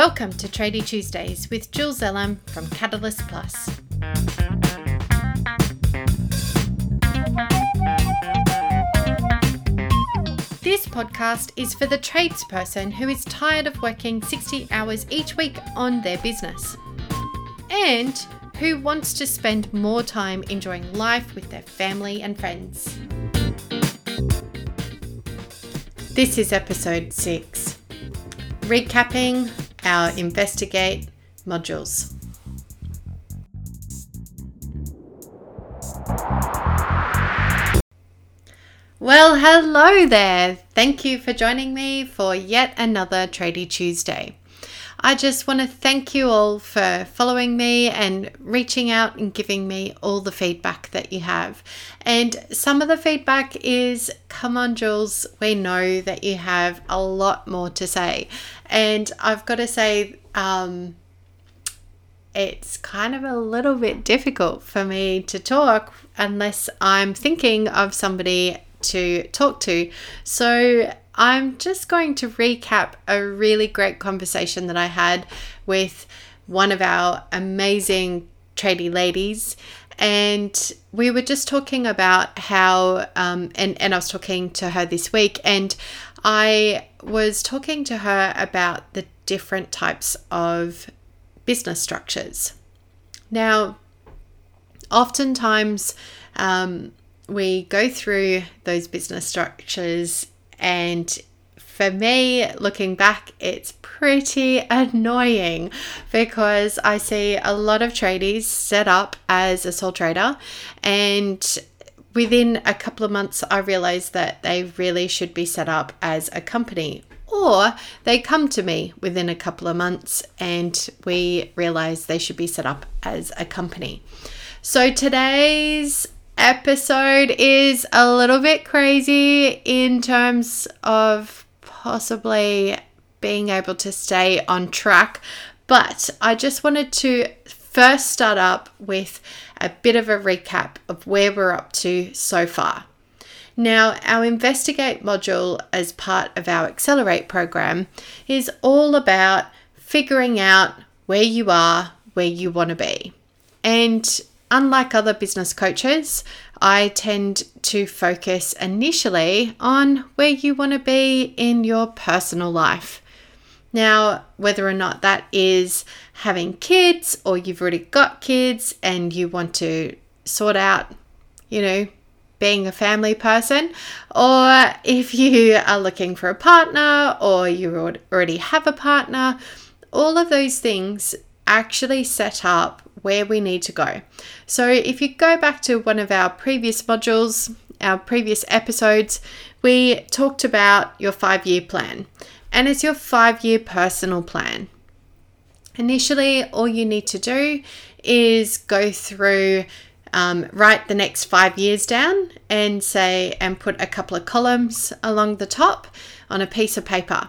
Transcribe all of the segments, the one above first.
Welcome to Tradie Tuesdays with Jules Elam from Catalyst Plus. This podcast is for the tradesperson who is tired of working 60 hours each week on their business and who wants to spend more time enjoying life with their family and friends. This is episode 6 recapping our investigate modules. Well, hello there. Thank you for joining me for yet another Tradie Tuesday. I just want to thank you all for following me and reaching out and giving me all the feedback that you have. And some of the feedback is come on, Jules, we know that you have a lot more to say. And I've got to say, um, it's kind of a little bit difficult for me to talk unless I'm thinking of somebody to talk to. So I'm just going to recap a really great conversation that I had with one of our amazing tradie ladies. And we were just talking about how, um, and, and I was talking to her this week, and I was talking to her about the different types of business structures. Now, oftentimes um, we go through those business structures and for me, looking back, it's pretty annoying because I see a lot of tradies set up as a sole trader, and within a couple of months, I realized that they really should be set up as a company. Or they come to me within a couple of months and we realize they should be set up as a company. So today's episode is a little bit crazy in terms of possibly being able to stay on track, but I just wanted to first start up with a bit of a recap of where we're up to so far. Now, our Investigate module, as part of our Accelerate program, is all about figuring out where you are, where you want to be. And Unlike other business coaches, I tend to focus initially on where you want to be in your personal life. Now, whether or not that is having kids or you've already got kids and you want to sort out, you know, being a family person, or if you are looking for a partner or you already have a partner, all of those things actually set up where we need to go. So, if you go back to one of our previous modules, our previous episodes, we talked about your five year plan, and it's your five year personal plan. Initially, all you need to do is go through, um, write the next five years down, and say, and put a couple of columns along the top on a piece of paper.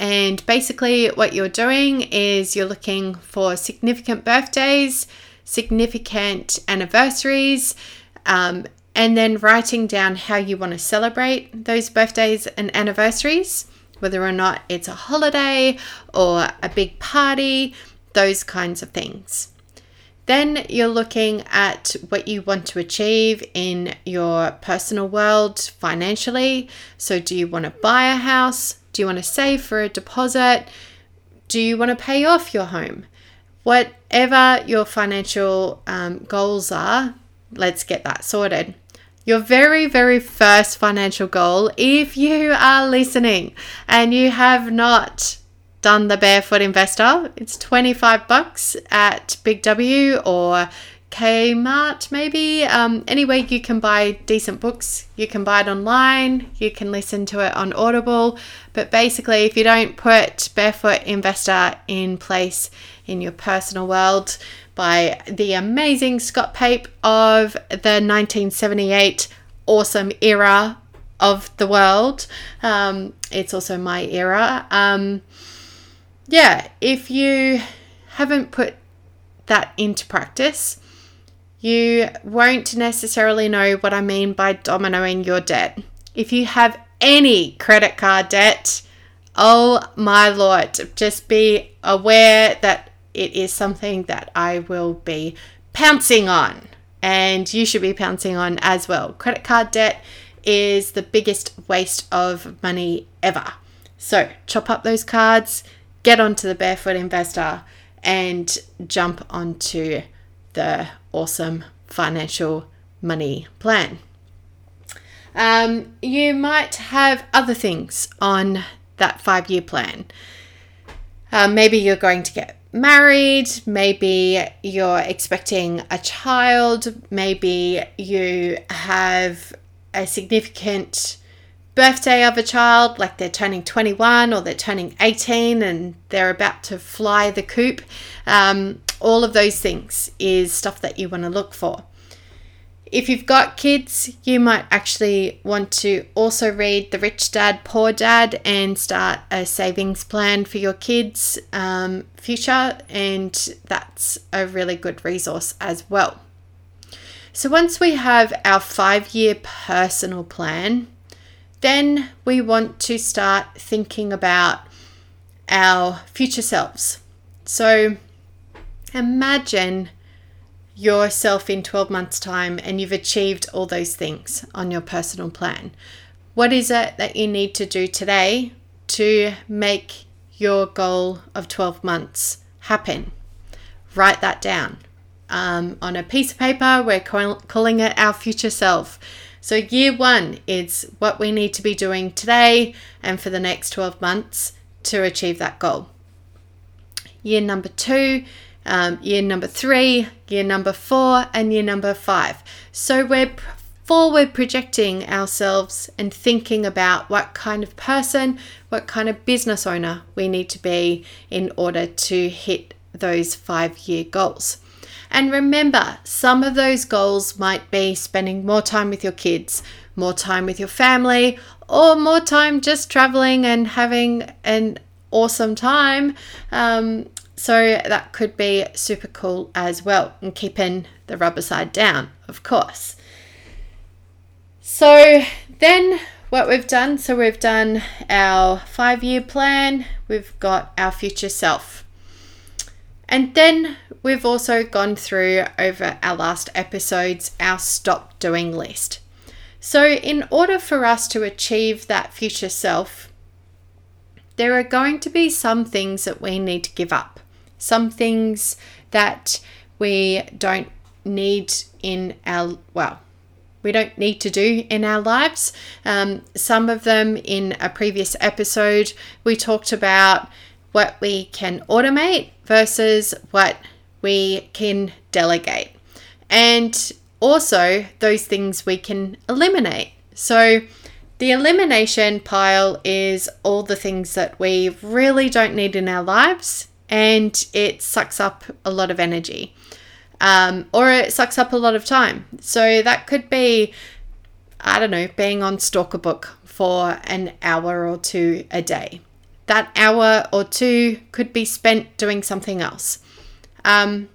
And basically, what you're doing is you're looking for significant birthdays, significant anniversaries, um, and then writing down how you want to celebrate those birthdays and anniversaries, whether or not it's a holiday or a big party, those kinds of things. Then you're looking at what you want to achieve in your personal world financially. So, do you want to buy a house? Do you want to save for a deposit? Do you want to pay off your home? Whatever your financial um, goals are, let's get that sorted. Your very, very first financial goal, if you are listening and you have not done the Barefoot Investor, it's 25 bucks at Big W or Kmart, maybe. Um, anyway, you can buy decent books. You can buy it online. You can listen to it on Audible. But basically, if you don't put Barefoot Investor in place in your personal world by the amazing Scott Pape of the 1978 awesome era of the world, um, it's also my era. Um, yeah, if you haven't put that into practice, you won't necessarily know what I mean by dominoing your debt. If you have any credit card debt, oh my lord, just be aware that it is something that I will be pouncing on and you should be pouncing on as well. Credit card debt is the biggest waste of money ever. So, chop up those cards, get onto the Barefoot Investor, and jump onto the awesome financial money plan. Um, you might have other things on that five year plan. Uh, maybe you're going to get married, maybe you're expecting a child, maybe you have a significant birthday of a child, like they're turning 21 or they're turning 18 and they're about to fly the coop. Um, all of those things is stuff that you want to look for. If you've got kids, you might actually want to also read The Rich Dad, Poor Dad and start a savings plan for your kids' um, future, and that's a really good resource as well. So, once we have our five year personal plan, then we want to start thinking about our future selves. So, imagine yourself in 12 months' time and you've achieved all those things on your personal plan. What is it that you need to do today to make your goal of 12 months happen? Write that down. Um, on a piece of paper, we're calling it our future self. So, year one is what we need to be doing today and for the next 12 months to achieve that goal. Year number two um, year number three, year number four, and year number five. So we're forward projecting ourselves and thinking about what kind of person, what kind of business owner we need to be in order to hit those five year goals. And remember, some of those goals might be spending more time with your kids, more time with your family, or more time just traveling and having an awesome time. Um, so that could be super cool as well, and keeping the rubber side down, of course. So then what we've done, so we've done our five year plan, we've got our future self. And then we've also gone through over our last episodes our stop doing list. So, in order for us to achieve that future self, there are going to be some things that we need to give up some things that we don't need in our, well, we don't need to do in our lives. Um, some of them in a previous episode, we talked about what we can automate versus what we can delegate, and also those things we can eliminate. So, the elimination pile is all the things that we really don't need in our lives and it sucks up a lot of energy um, or it sucks up a lot of time. So that could be, I don't know, being on Stalkerbook for an hour or two a day. That hour or two could be spent doing something else. Um,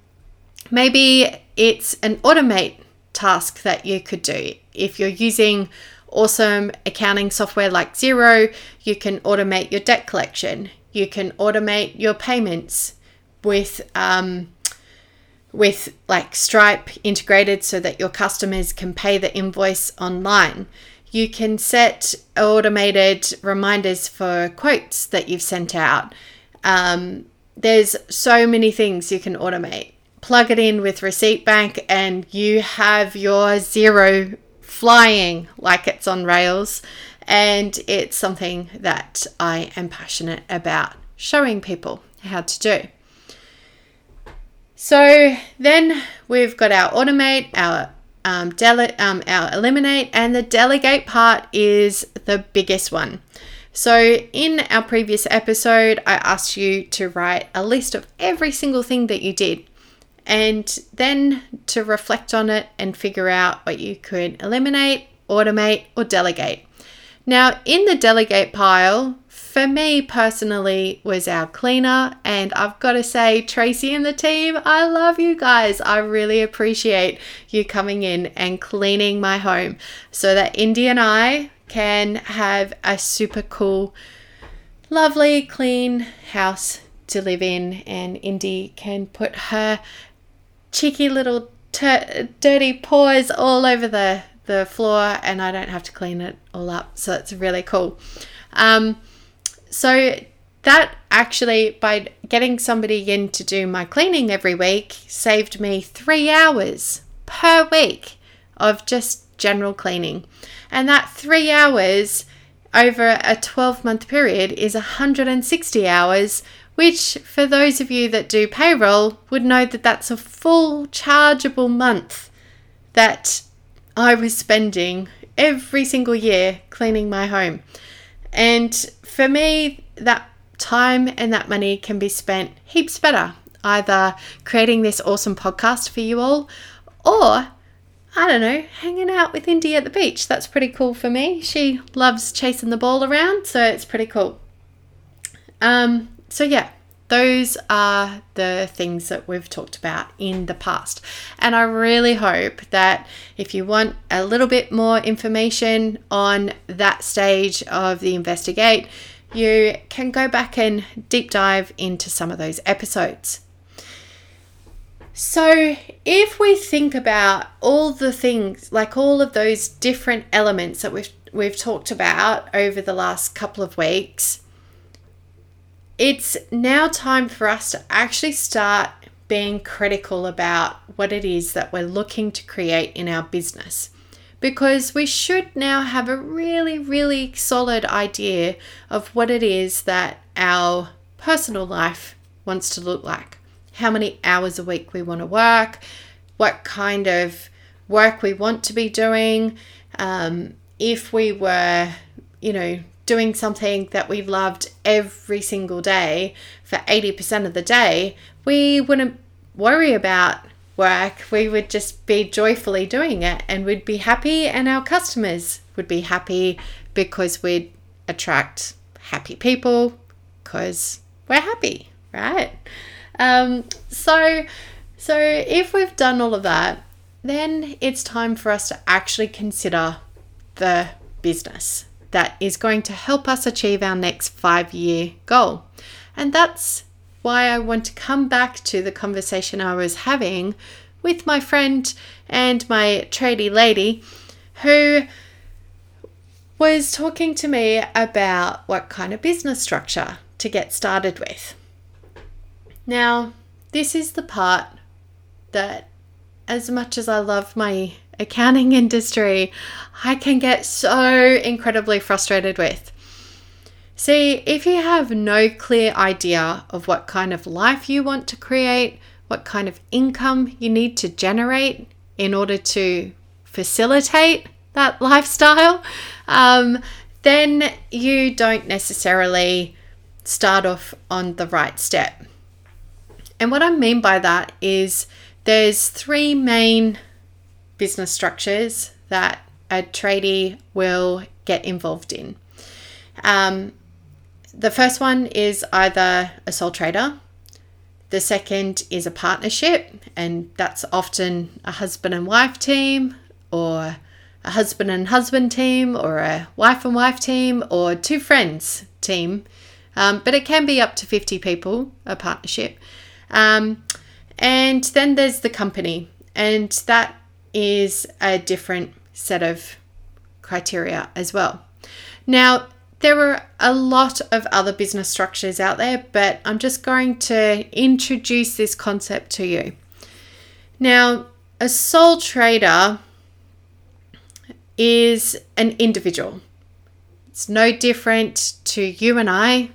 maybe it's an automate task that you could do. If you're using awesome accounting software like Xero, you can automate your debt collection. You can automate your payments with um, with like Stripe integrated so that your customers can pay the invoice online. You can set automated reminders for quotes that you've sent out. Um, there's so many things you can automate. Plug it in with Receipt Bank, and you have your Xero flying like it's on rails and it's something that I am passionate about showing people how to do. So then we've got our automate, our um, dele- um, our eliminate, and the delegate part is the biggest one. So, in our previous episode, I asked you to write a list of every single thing that you did and then to reflect on it and figure out what you could eliminate, automate, or delegate. Now, in the delegate pile, for me personally, was our cleaner. And I've got to say, Tracy and the team, I love you guys. I really appreciate you coming in and cleaning my home so that Indy and I can have a super cool lovely, clean house to live in, and Indy can put her cheeky little dirty paws all over the, the floor, and I don't have to clean it all up. So it's really cool. Um, so that actually, by getting somebody in to do my cleaning every week, saved me three hours per week of just general cleaning. And that three hours over a 12 month period is 160 hours, which, for those of you that do payroll, would know that that's a full chargeable month that I was spending every single year cleaning my home. And for me, that time and that money can be spent heaps better, either creating this awesome podcast for you all or I don't know, hanging out with Indy at the beach. That's pretty cool for me. She loves chasing the ball around, so it's pretty cool. Um, so yeah, those are the things that we've talked about in the past. And I really hope that if you want a little bit more information on that stage of the investigate, you can go back and deep dive into some of those episodes. So, if we think about all the things, like all of those different elements that we've we've talked about over the last couple of weeks, it's now time for us to actually start being critical about what it is that we're looking to create in our business because we should now have a really, really solid idea of what it is that our personal life wants to look like. How many hours a week we want to work, what kind of work we want to be doing. Um, if we were, you know, doing something that we loved every single day for 80% of the day, we wouldn't worry about work, we would just be joyfully doing it and we'd be happy, and our customers would be happy because we'd attract happy people because we're happy, right? Um, so, so if we've done all of that, then it's time for us to actually consider the business that is going to help us achieve our next five year goal. And that's why I want to come back to the conversation I was having with my friend and my tradie lady who was talking to me about what kind of business structure to get started with. Now, this is the part that, as much as I love my accounting industry, I can get so incredibly frustrated with. See, if you have no clear idea of what kind of life you want to create, what kind of income you need to generate in order to facilitate that lifestyle, um, then you don't necessarily start off on the right step. And what I mean by that is there's three main business structures that a tradie will get involved in. Um, the first one is either a sole trader, the second is a partnership, and that's often a husband and wife team, or a husband and husband team, or a wife and wife team, or two friends team. Um, but it can be up to 50 people, a partnership. Um, and then there's the company, and that is a different set of criteria as well. Now, there are a lot of other business structures out there, but I'm just going to introduce this concept to you. Now, a sole trader is an individual. It's no different to you and I.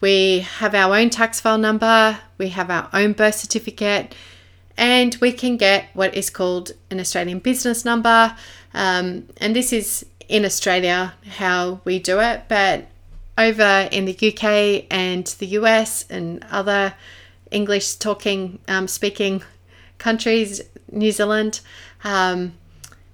We have our own tax file number, we have our own birth certificate, and we can get what is called an Australian business number. Um, and this is in Australia how we do it, but over in the UK and the US and other English talking, um, speaking countries, New Zealand um,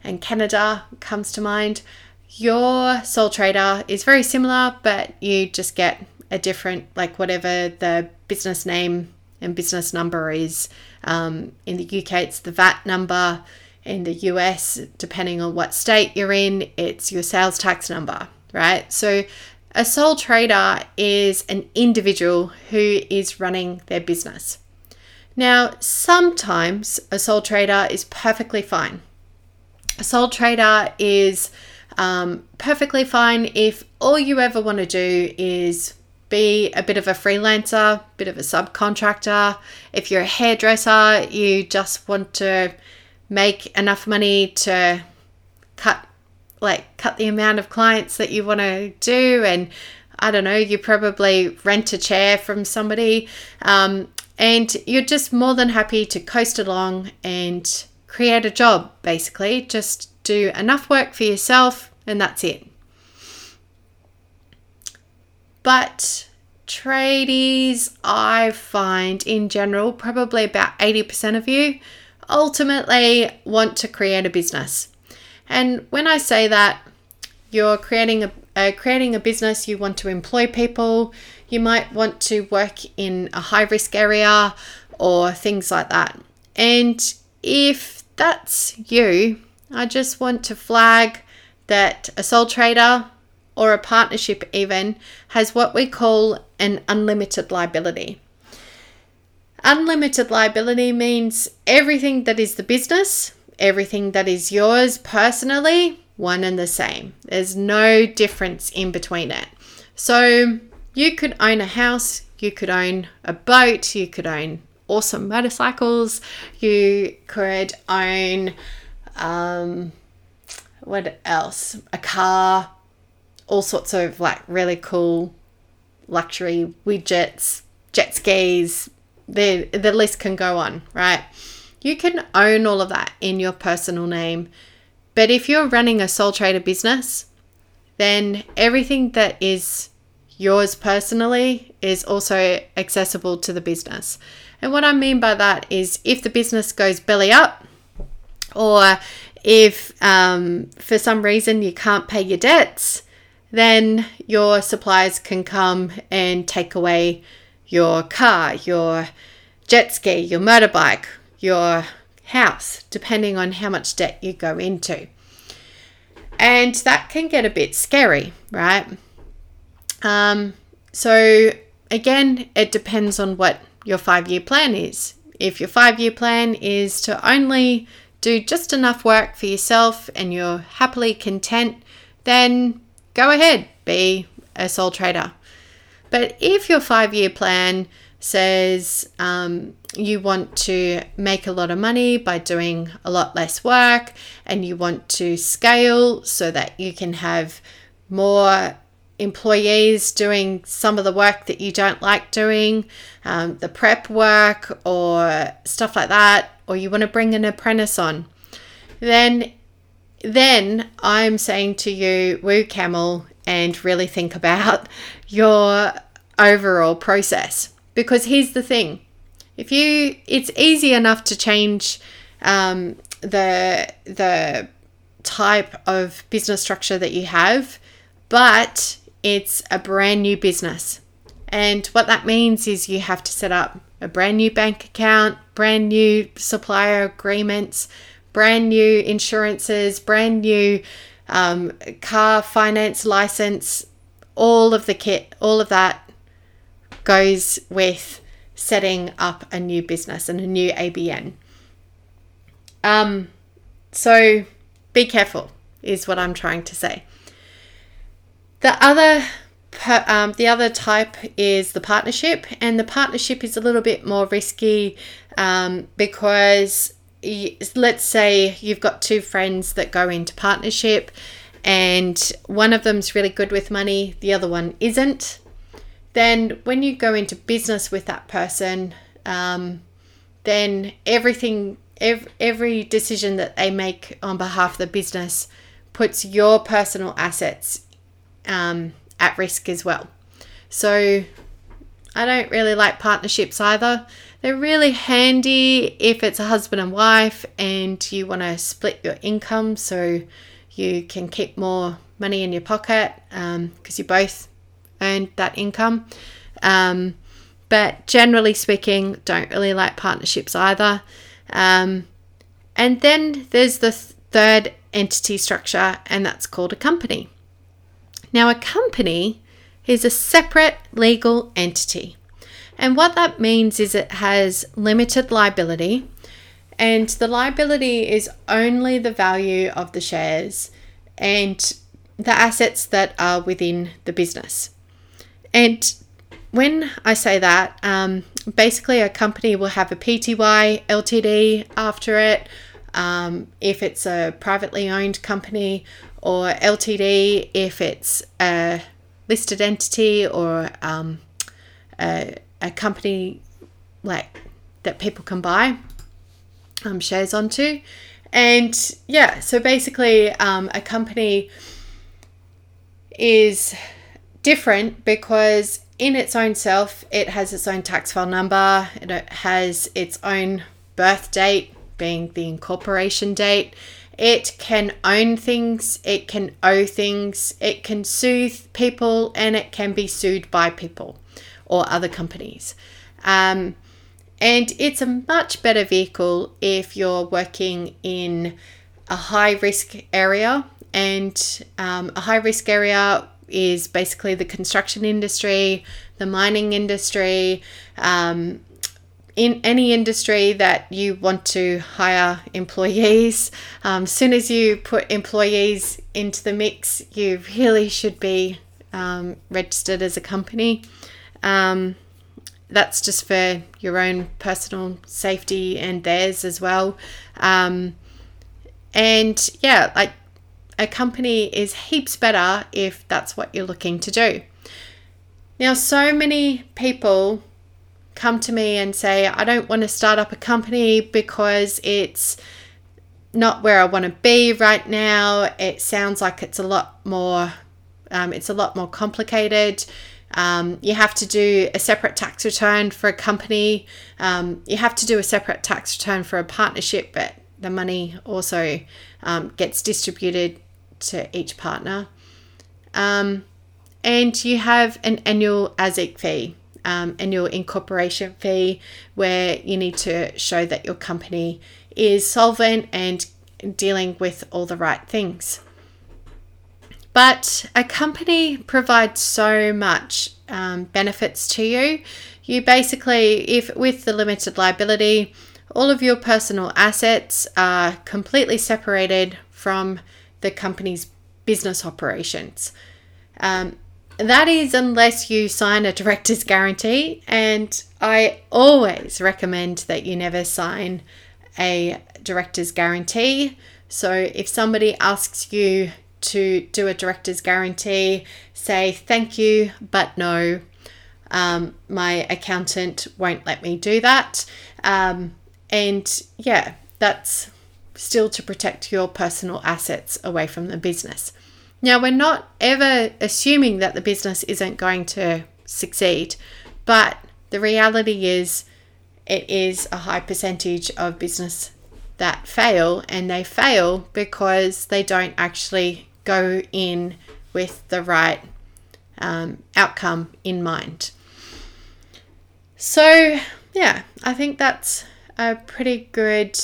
and Canada comes to mind. Your sole trader is very similar, but you just get a different, like whatever the business name and business number is. Um, in the UK, it's the VAT number in the US, depending on what state you're in, it's your sales tax number, right? So A sole trader is an individual who is running their business. Now, sometimes a sole trader is perfectly fine. A sole trader is um, perfectly fine if all you ever want to do is be a bit of a freelancer, bit of a subcontractor. If you're a hairdresser, you just want to make enough money to cut like cut the amount of clients that you want to do and I don't know, you probably rent a chair from somebody um, and you're just more than happy to coast along and create a job basically. Just do enough work for yourself and that's it. But tradies, I find in general, probably about 80% of you ultimately want to create a business. And when I say that, you're creating a uh, creating a business, you want to employ people, you might want to work in a high risk area or things like that. And if that's you, I just want to flag that a sole trader or a partnership even has what we call an unlimited liability. Unlimited liability means everything that is the business, everything that is yours personally, one and the same. There's no difference in between it. So you could own a house, you could own a boat, you could own awesome motorcycles, you could own um, what else? A car, all sorts of like really cool luxury widgets, jet skis. The the list can go on, right? You can own all of that in your personal name. But if you're running a sole trader business, then everything that is yours personally is also accessible to the business. And what I mean by that is if the business goes belly up, or if um, for some reason you can't pay your debts, then your suppliers can come and take away your car, your jet ski, your motorbike, your house, depending on how much debt you go into. And that can get a bit scary, right? Um, so, again, it depends on what your five year plan is. If your five year plan is to only do just enough work for yourself and you're happily content, then go ahead, be a sole trader. But if your five year plan says um, you want to make a lot of money by doing a lot less work and you want to scale so that you can have more employees doing some of the work that you don't like doing, um, the prep work or stuff like that, or you want to bring an apprentice on, then then I'm saying to you, woo camel, and really think about your overall process. Because here's the thing if you, it's easy enough to change um, the, the type of business structure that you have, but it's a brand new business. And what that means is you have to set up a brand new bank account, brand new supplier agreements, brand new insurances, brand new um, car finance license, all of the kit, all of that goes with setting up a new business and a new ABN. Um, so be careful, is what I'm trying to say. The other um, the other type is the partnership, and the partnership is a little bit more risky um, because let's say you've got two friends that go into partnership and one of them's really good with money, the other one isn't, then when you go into business with that person, um, then everything, every, every decision that they make on behalf of the business puts your personal assets um, at risk as well. So I don't really like partnerships either. They're really handy if it's a husband and wife and you want to split your income so you can keep more money in your pocket because um, you both earn that income. Um, but generally speaking, don't really like partnerships either. Um, and then there's the th- third entity structure, and that's called a company. Now, a company is a separate legal entity. And what that means is it has limited liability, and the liability is only the value of the shares and the assets that are within the business. And when I say that, um, basically a company will have a PTY LTD after it. Um, if it's a privately owned company, or LTD if it's a listed entity or um, a, a company like that people can buy um, shares onto. And yeah, so basically, um, a company is different because in its own self, it has its own tax file number, it has its own birth date, being the incorporation date. It can own things, it can owe things, it can sue people, and it can be sued by people or other companies. Um, and it's a much better vehicle if you're working in a high risk area. And um, a high risk area is basically the construction industry, the mining industry, um, in any industry that you want to hire employees, um, soon as you put employees into the mix, you really should be um, registered as a company. Um, that's just for your own personal safety and theirs as well. Um, and yeah, like a company is heaps better if that's what you're looking to do. Now, so many people come to me and say, I don't want to start up a company because it's not where I want to be right now. It sounds like it's a lot more, um, it's a lot more complicated. Um, you have to do a separate tax return for a company. Um, you have to do a separate tax return for a partnership, but the money also um, gets distributed to each partner. Um, and you have an annual ASIC fee um, annual incorporation fee where you need to show that your company is solvent and dealing with all the right things. But a company provides so much um, benefits to you. You basically, if with the limited liability, all of your personal assets are completely separated from the company's business operations. Um, that is unless you sign a director's guarantee, and I always recommend that you never sign a director's guarantee. So if somebody asks you to do a director's guarantee, say thank you, but no. Um, my accountant won't let me do that. Um, and yeah, that's still to protect your personal assets away from the business. Now, we're not ever assuming that the business isn't going to succeed, but the reality is it is a high percentage of business that fail, and they fail because they don't actually go in with the right um, outcome in mind. So, yeah, I think that's a pretty good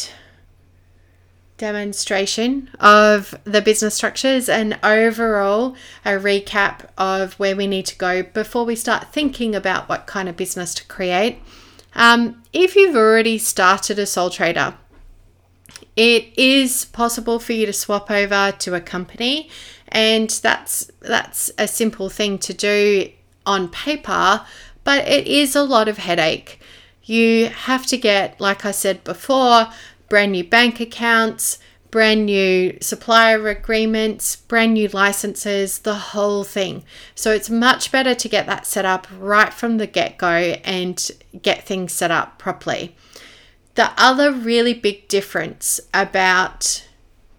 demonstration of the business structures and overall a recap of where we need to go before we start thinking about what kind of business to create. Um, if you've already started a sole trader, it is possible for you to swap over to a company, and that's that's a simple thing to do on paper, but it is a lot of headache. You have to get, like I said before, brand new bank accounts, brand new supplier agreements, brand new licenses, the whole thing. So it's much better to get that set up right from the get go and get things set up properly. The other really big difference about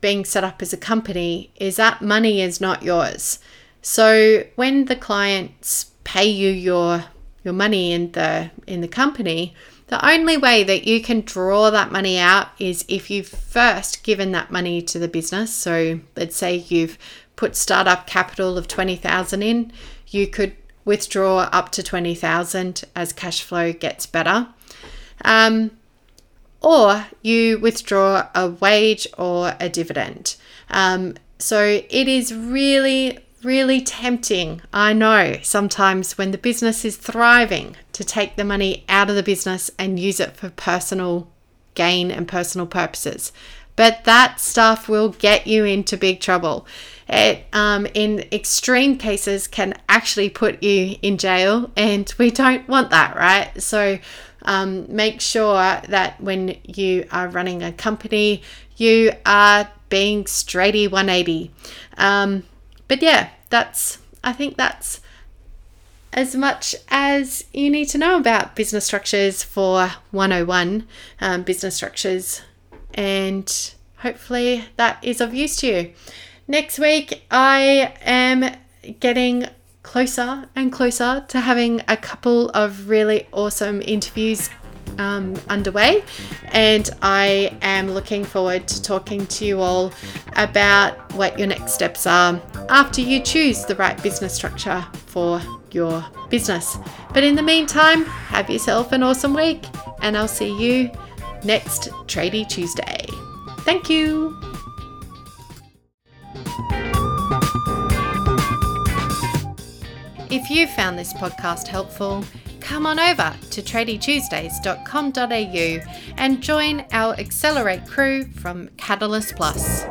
being set up as a company is that money is not yours. So when the clients pay you your your money in the in the company, the only way that you can draw that money out is if you've first given that money to the business. So let's say you've put startup capital of 20,000 in, you could withdraw up to 20,000 as cash flow gets better. Um, or you withdraw a wage or a dividend. Um, so it is really really tempting, I know, sometimes when the business is thriving to take the money out of the business and use it for personal gain and personal purposes. But that stuff will get you into big trouble. It, um, in extreme cases, can actually put you in jail, and we don't want that, right? So, um, make sure that when you are running a company, you are being straighty 180. Um, but yeah, that's, I think that's as much as you need to know about business structures for 101 um, business structures. And hopefully that is of use to you. Next week, I am getting closer and closer to having a couple of really awesome interviews um, underway, and I am looking forward to talking to you all about what your next steps are after you choose the right business structure for your business. But in the meantime, have yourself an awesome week, and I'll see you next Tradie Tuesday. Thank you. If you found this podcast helpful, come on over to tradietuesdays.com.au and join our Accelerate crew from Catalyst Plus.